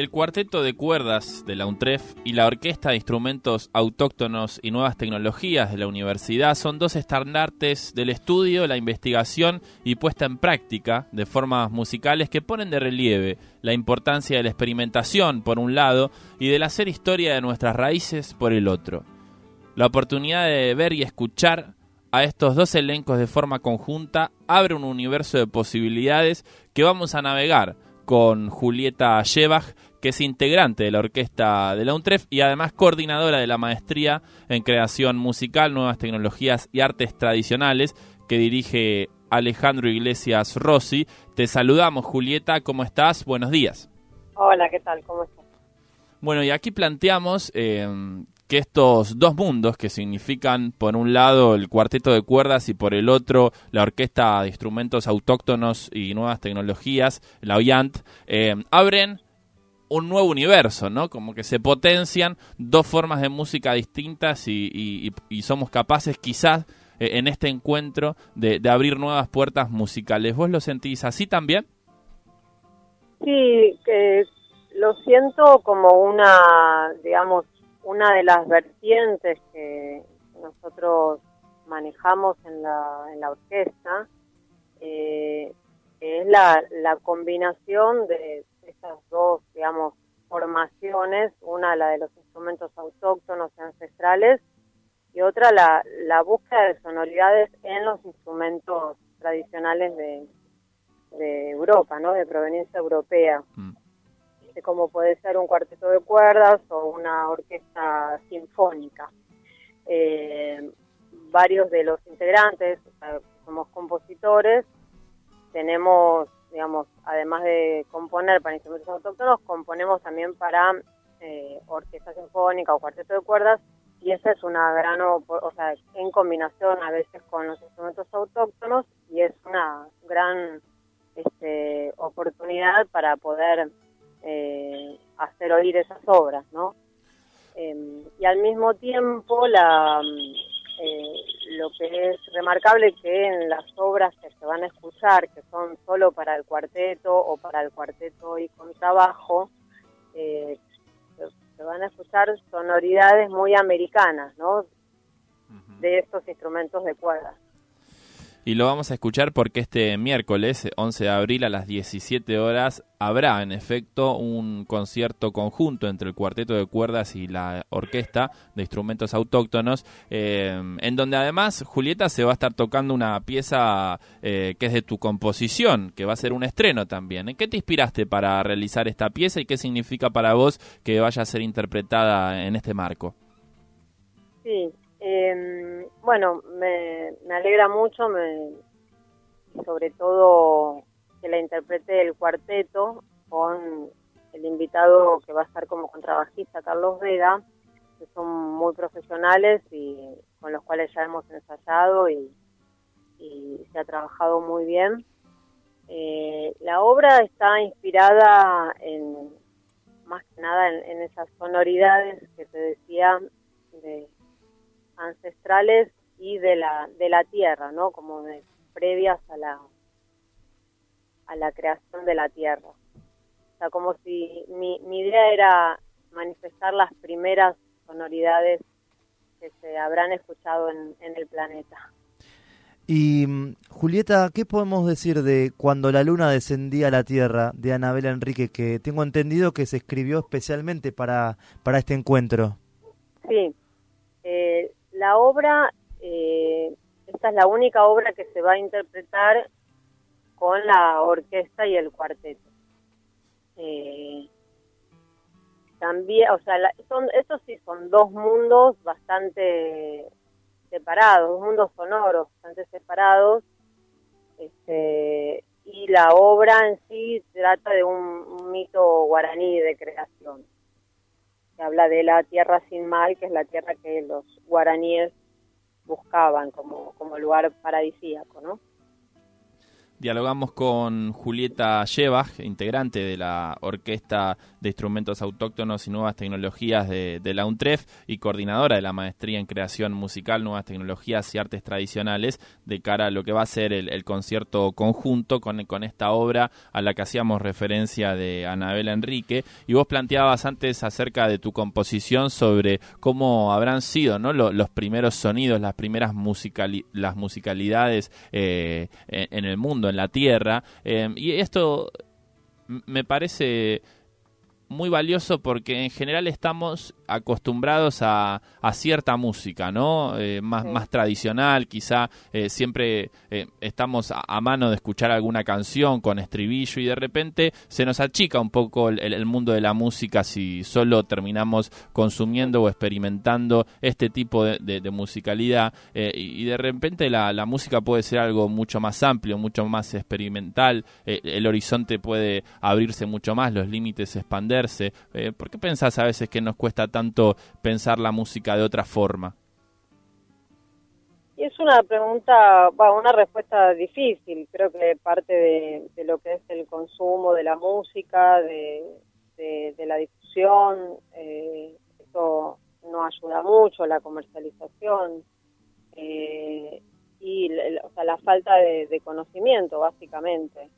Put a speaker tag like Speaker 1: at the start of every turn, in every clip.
Speaker 1: El cuarteto de cuerdas de la UNTREF y la Orquesta de Instrumentos Autóctonos y Nuevas Tecnologías de la Universidad son dos estandartes del estudio, la investigación y puesta en práctica de formas musicales que ponen de relieve la importancia de la experimentación por un lado y del hacer historia de nuestras raíces por el otro. La oportunidad de ver y escuchar a estos dos elencos de forma conjunta abre un universo de posibilidades que vamos a navegar con Julieta Shebach, que es integrante de la orquesta de la UNTREF y además coordinadora de la maestría en creación musical, nuevas tecnologías y artes tradicionales, que dirige Alejandro Iglesias Rossi. Te saludamos, Julieta, ¿cómo estás? Buenos días.
Speaker 2: Hola, ¿qué tal? ¿Cómo estás?
Speaker 1: Bueno, y aquí planteamos eh, que estos dos mundos, que significan por un lado el cuarteto de cuerdas y por el otro la orquesta de instrumentos autóctonos y nuevas tecnologías, la OYANT, eh, abren un nuevo universo, ¿no? Como que se potencian dos formas de música distintas y, somos capaces quizás eh, en este encuentro de, de, abrir nuevas puertas musicales. ¿Vos lo sentís así también?
Speaker 2: Sí, que lo siento como una, digamos, una de las vertientes que nosotros manejamos en la, en la orquesta eh, es la, la combinación de estas dos, digamos, formaciones, una la de los instrumentos autóctonos y ancestrales y otra la, la búsqueda de sonoridades en los instrumentos tradicionales de, de Europa, ¿no? De proveniencia europea. Mm como puede ser un cuarteto de cuerdas o una orquesta sinfónica. Eh, varios de los integrantes, somos compositores, tenemos, digamos, además de componer para instrumentos autóctonos, componemos también para eh, orquesta sinfónica o cuarteto de cuerdas, y esa es una gran, o sea, en combinación a veces con los instrumentos autóctonos, y es una gran este, oportunidad para poder eh, hacer oír esas obras, ¿no? Em, y al mismo tiempo la eh, lo que es remarcable que en las obras que se van a escuchar, que son solo para el cuarteto o para el cuarteto y con trabajo, eh, se van a escuchar sonoridades muy americanas, ¿no? De estos instrumentos de cuerdas
Speaker 1: y lo vamos a escuchar porque este miércoles 11 de abril a las 17 horas habrá en efecto un concierto conjunto entre el cuarteto de cuerdas y la orquesta de instrumentos autóctonos eh, en donde además Julieta se va a estar tocando una pieza eh, que es de tu composición que va a ser un estreno también ¿en qué te inspiraste para realizar esta pieza y qué significa para vos que vaya a ser interpretada en este marco?
Speaker 2: Sí, eh, bueno, me, me, alegra mucho, me, sobre todo que la interprete el cuarteto con el invitado que va a estar como contrabajista, Carlos Vega, que son muy profesionales y con los cuales ya hemos ensayado y, y se ha trabajado muy bien. Eh, la obra está inspirada en, más que nada en, en esas sonoridades que te decía de ancestrales y de la de la tierra, ¿no? Como de previas a la a la creación de la tierra. O sea, como si mi, mi idea era manifestar las primeras sonoridades que se habrán escuchado en, en el planeta.
Speaker 3: Y mm, Julieta, ¿qué podemos decir de Cuando la luna descendía a la tierra de Anabela Enrique, que tengo entendido que se escribió especialmente para, para este encuentro?
Speaker 2: Sí, eh, la obra, eh, esta es la única obra que se va a interpretar con la orquesta y el cuarteto. Eh, también, o sea, son, estos sí son dos mundos bastante separados, dos mundos sonoros bastante separados. Este, y la obra en sí trata de un mito guaraní de creación habla de la tierra sin mal, que es la tierra que los guaraníes buscaban como, como lugar paradisíaco, ¿no?
Speaker 1: Dialogamos con Julieta Llevas, integrante de la Orquesta de Instrumentos Autóctonos y Nuevas Tecnologías de, la UNTREF y coordinadora de la Maestría en Creación Musical, Nuevas Tecnologías y Artes Tradicionales, de cara a lo que va a ser el, concierto conjunto con, con, esta obra a la que hacíamos referencia de Anabel Enrique. Y vos planteabas antes acerca de tu composición sobre cómo habrán sido ¿no? los, primeros sonidos, las primeras las musicalidades eh, en el mundo en la Tierra. Em, y esto me parece muy valioso porque en general estamos acostumbrados a, cierta música, ¿no? Eh, más, más tradicional, quizá eh, siempre eh, estamos a, mano de escuchar alguna canción con estribillo y de repente se nos achica un poco el, mundo de la música si solo terminamos consumiendo o experimentando este tipo de, musicalidad y, de repente la, la, música puede ser algo mucho más amplio, mucho más experimental, el horizonte puede abrirse mucho más, los límites expanderse. ¿Por qué pensás a veces que nos cuesta tanto tanto pensar la música de otra forma?
Speaker 2: Y es una pregunta, una respuesta difícil. Creo que parte de, lo que es el consumo de la música, de, la difusión, eh, eso no ayuda mucho, la comercialización eh, y la falta de, conocimiento, básicamente,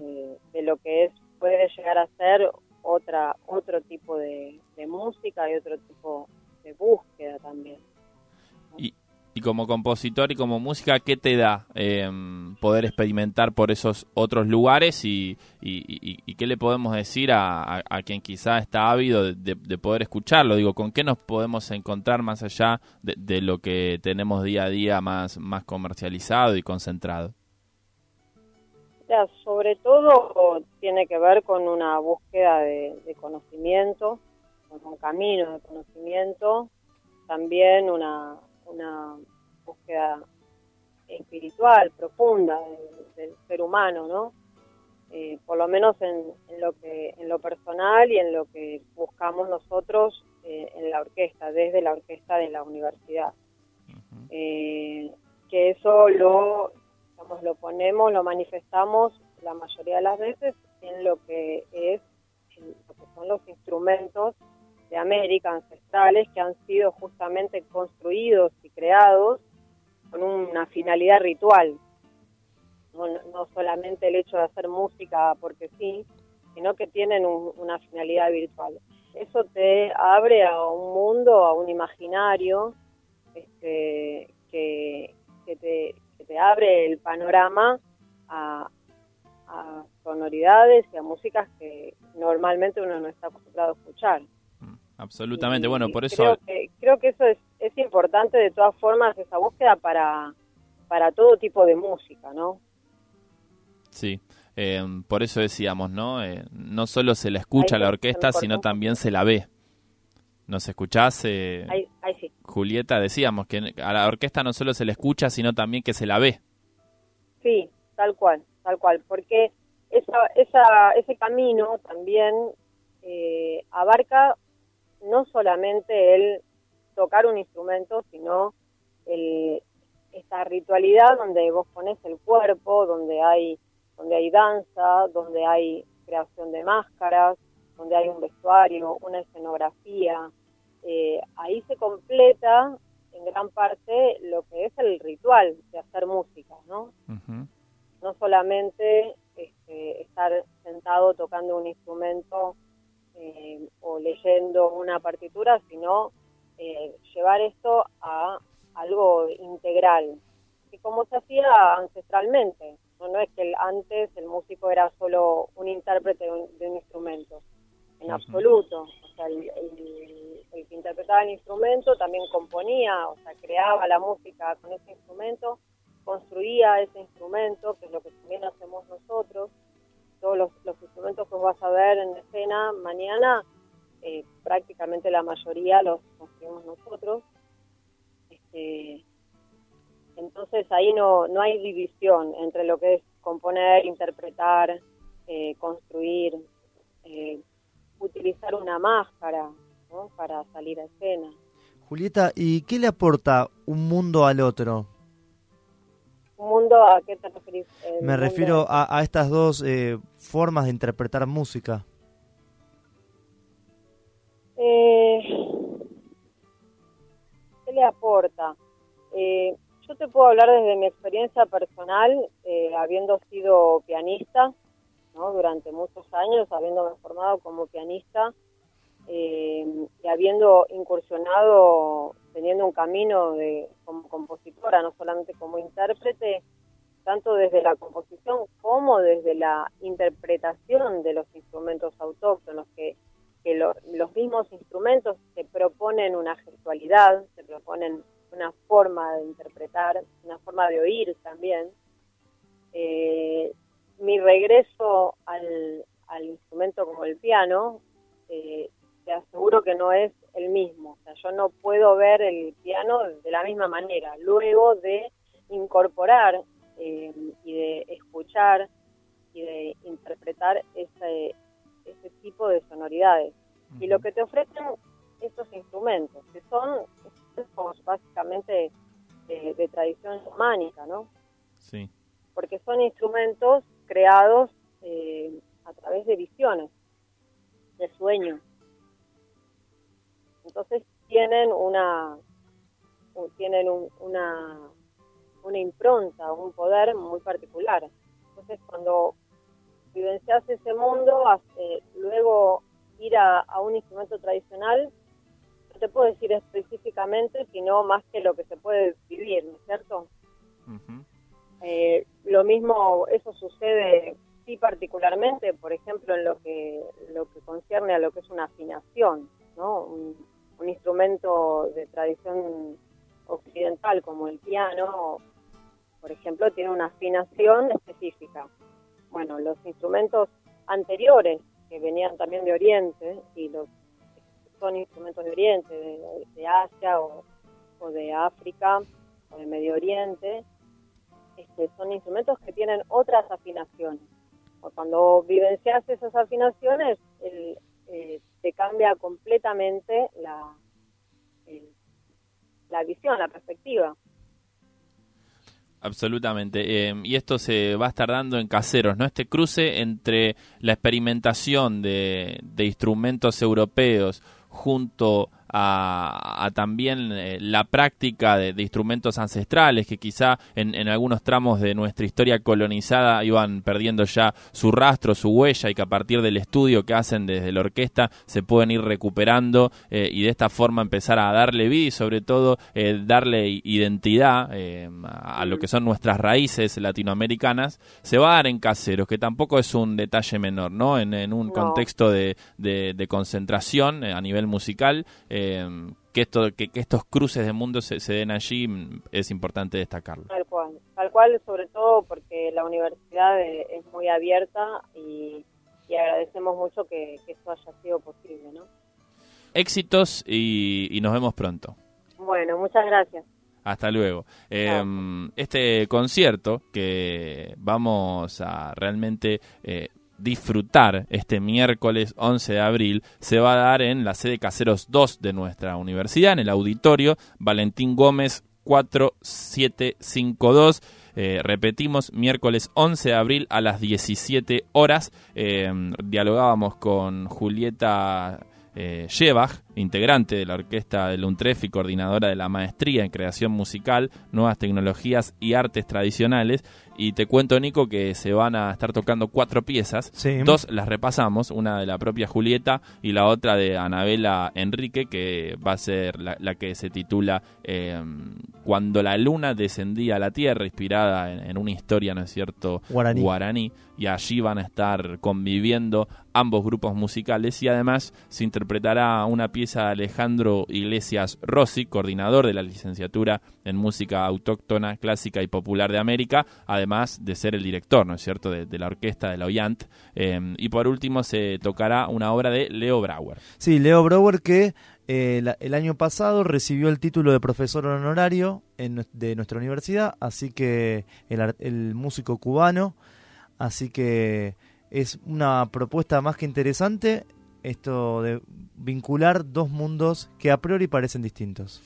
Speaker 2: eh, de lo que es puede llegar a ser otra otro tipo de, música y otro tipo de búsqueda también.
Speaker 1: Y, y como compositor y como música, ¿qué te da eh, poder experimentar por esos otros lugares y, y, qué le podemos decir a, a, quien quizá está ávido de, poder escucharlo? Digo, ¿con qué nos podemos encontrar más allá de, de lo que tenemos día a día más, más comercializado y concentrado?
Speaker 2: Sobre todo tiene que ver con una búsqueda de, conocimiento, con un camino de conocimiento, también una, una búsqueda espiritual profunda del, ser humano, ¿no? Eh, por lo menos en, lo que en lo personal y en lo que buscamos nosotros eh, en la orquesta, desde la orquesta de la universidad. Eh, que eso lo lo ponemos, lo manifestamos la mayoría de las veces en lo que es lo que son los instrumentos de América ancestrales que han sido justamente construidos y creados con una finalidad ritual. No, solamente el hecho de hacer música porque sí, sino que tienen una finalidad virtual. Eso te abre a un mundo, a un imaginario este, que, que, te, te abre el panorama a, sonoridades y a músicas que normalmente uno no está acostumbrado a escuchar.
Speaker 1: Mm, absolutamente, bueno, por eso...
Speaker 2: Creo que, creo que eso es, es importante de todas formas, esa búsqueda para, para todo tipo de música, ¿no?
Speaker 1: Sí, eh, por eso decíamos, ¿no? Eh, no solo se la escucha la orquesta, sino también se la ve. ¿Nos escuchás? Eh, Julieta, decíamos que a la orquesta no solo se la escucha, sino también que se la ve.
Speaker 2: Sí, tal cual, tal cual, porque ese camino también eh, abarca no solamente el tocar un instrumento, sino el, esta ritualidad donde vos pones el cuerpo, donde hay, donde hay danza, donde hay creación de máscaras, donde hay un vestuario, una escenografía. Eh, ahí se completa en gran parte lo que es el ritual de hacer música, ¿no? No solamente este, estar sentado tocando un instrumento eh, o leyendo una partitura, sino eh, llevar esto a algo integral, y como se hacía ancestralmente. No, es que antes el músico era solo un intérprete de un instrumento, en absoluto. O sea, el, que interpretaba el instrumento también componía, o sea, creaba la música con ese instrumento, construía ese instrumento, que es lo que también hacemos nosotros. Todos los, instrumentos que vas a ver en escena mañana, eh, prácticamente la mayoría los construimos nosotros. Este, entonces ahí no, no hay división entre lo que es componer, interpretar, eh, construir. Eh, utilizar una máscara para salir a escena.
Speaker 3: Julieta, ¿y qué le aporta un mundo al otro?
Speaker 2: mundo, ¿a qué te referís?
Speaker 3: Me refiero a, estas dos eh, formas de interpretar música.
Speaker 2: Eh, ¿Qué le aporta? Eh, yo te puedo hablar desde mi experiencia personal, eh, habiendo sido pianista, durante muchos años, habiéndome formado como pianista eh, y habiendo incursionado, teniendo un camino de, como compositora, no solamente como intérprete, tanto desde la composición como desde la interpretación de los instrumentos autóctonos, que, que los mismos instrumentos se proponen una gestualidad, se proponen una forma de interpretar, una forma de oír también. Eh, mi regreso al, instrumento como el piano, eh, te aseguro que no es el mismo. O sea, yo no puedo ver el piano de la misma manera. Luego de incorporar eh, y de escuchar y de interpretar ese, ese tipo de sonoridades. Y lo que te ofrecen estos instrumentos, que son básicamente de, tradición románica, ¿no?
Speaker 1: Sí.
Speaker 2: Porque son instrumentos creados eh, a través de visiones, de sueños. Entonces tienen una tienen una una impronta, un poder muy particular. Entonces cuando vivencias ese mundo, luego ir a un instrumento tradicional no te puedo decir específicamente, sino más que lo que se puede vivir, ¿no es cierto? Eh, lo mismo, eso sucede sí particularmente, por ejemplo, en lo que lo que concierne a lo que es una afinación, ¿no? Un, instrumento de tradición occidental como el piano, por ejemplo, tiene una afinación específica. Bueno, los instrumentos anteriores que venían también de Oriente y los son instrumentos de Oriente, de, Asia o, de África o de Medio Oriente, este, son instrumentos que tienen otras afinaciones. cuando vivencias esas afinaciones, eh, te cambia completamente la, la visión, la perspectiva.
Speaker 1: Absolutamente. Em, y esto se va a estar dando en caseros, ¿no? Este cruce entre la experimentación de, de instrumentos europeos junto también eh, la práctica de, instrumentos ancestrales que quizá en, algunos tramos de nuestra historia colonizada iban perdiendo ya su rastro, su huella y que a partir del estudio que hacen desde la orquesta se pueden ir recuperando eh, y de esta forma empezar a darle vida y sobre todo eh, darle identidad a, lo que son nuestras raíces latinoamericanas, se va a dar en caseros, que tampoco es un detalle menor, ¿no? En, un contexto de, de, concentración a nivel musical. Que, esto, que, estos cruces de mundo se, den allí mm, es importante destacarlo.
Speaker 2: Tal cual, tal cual, sobre todo porque la universidad eh, es muy abierta y, agradecemos mucho que, esto haya sido posible. ¿no?
Speaker 1: Éxitos y, nos vemos pronto.
Speaker 2: Bueno, muchas gracias.
Speaker 1: Hasta luego. Em, este concierto que vamos a realmente eh, disfrutar este miércoles 11 de abril se va a dar en la sede Caseros 2 de nuestra universidad, en el auditorio Valentín Gómez 4752. Eh, repetimos, miércoles 11 de abril a las 17 horas. Eh, dialogábamos con Julieta eh, integrante de la orquesta de Luntref y coordinadora de la maestría en creación musical, nuevas tecnologías y artes tradicionales. Y te cuento, Nico, que se van a estar tocando cuatro piezas. Dos las repasamos, una de la propia Julieta y la otra de Anabela Enrique, que va a ser la, que se titula em, Cuando la luna descendía a la tierra, inspirada en, una historia, ¿no es cierto?, guaraní. Y allí van a estar conviviendo ambos grupos musicales y además se interpretará una pieza Alejandro Iglesias Rossi, coordinador de la licenciatura en música autóctona, clásica y popular de América, además de ser el director, ¿no es cierto?, de, la orquesta de la Oyant. Em, y por último se tocará una obra de Leo Brauer.
Speaker 3: Sí, Leo Brauer que eh, el año pasado recibió el título de profesor honorario de nuestra universidad, así que el, el músico cubano, así que es una propuesta más que interesante esto de vincular dos mundos que a priori parecen distintos.